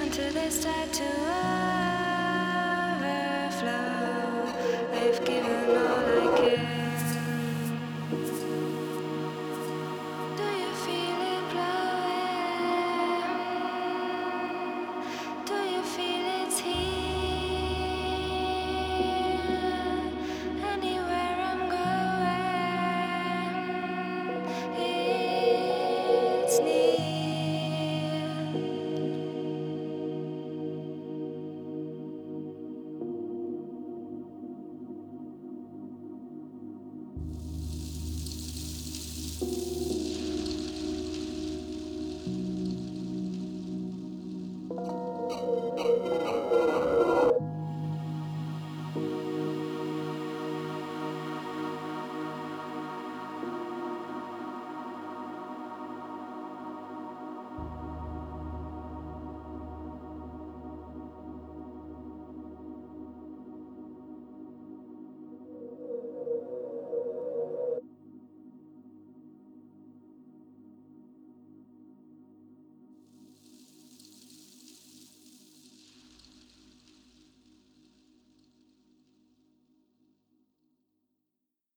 until they start to